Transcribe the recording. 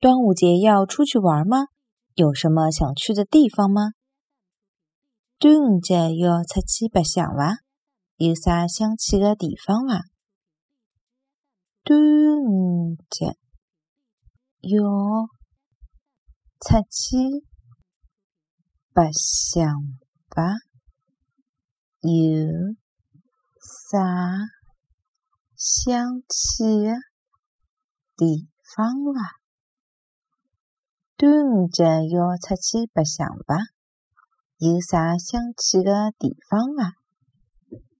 端午节要出去玩吗？有什么想去的地方吗？端午节要出去白相伐？有啥想去的地方伐？端午节要出去白相伐？有啥想去的地方伐？端午节要出去白相伐？有啥想去的地方伐？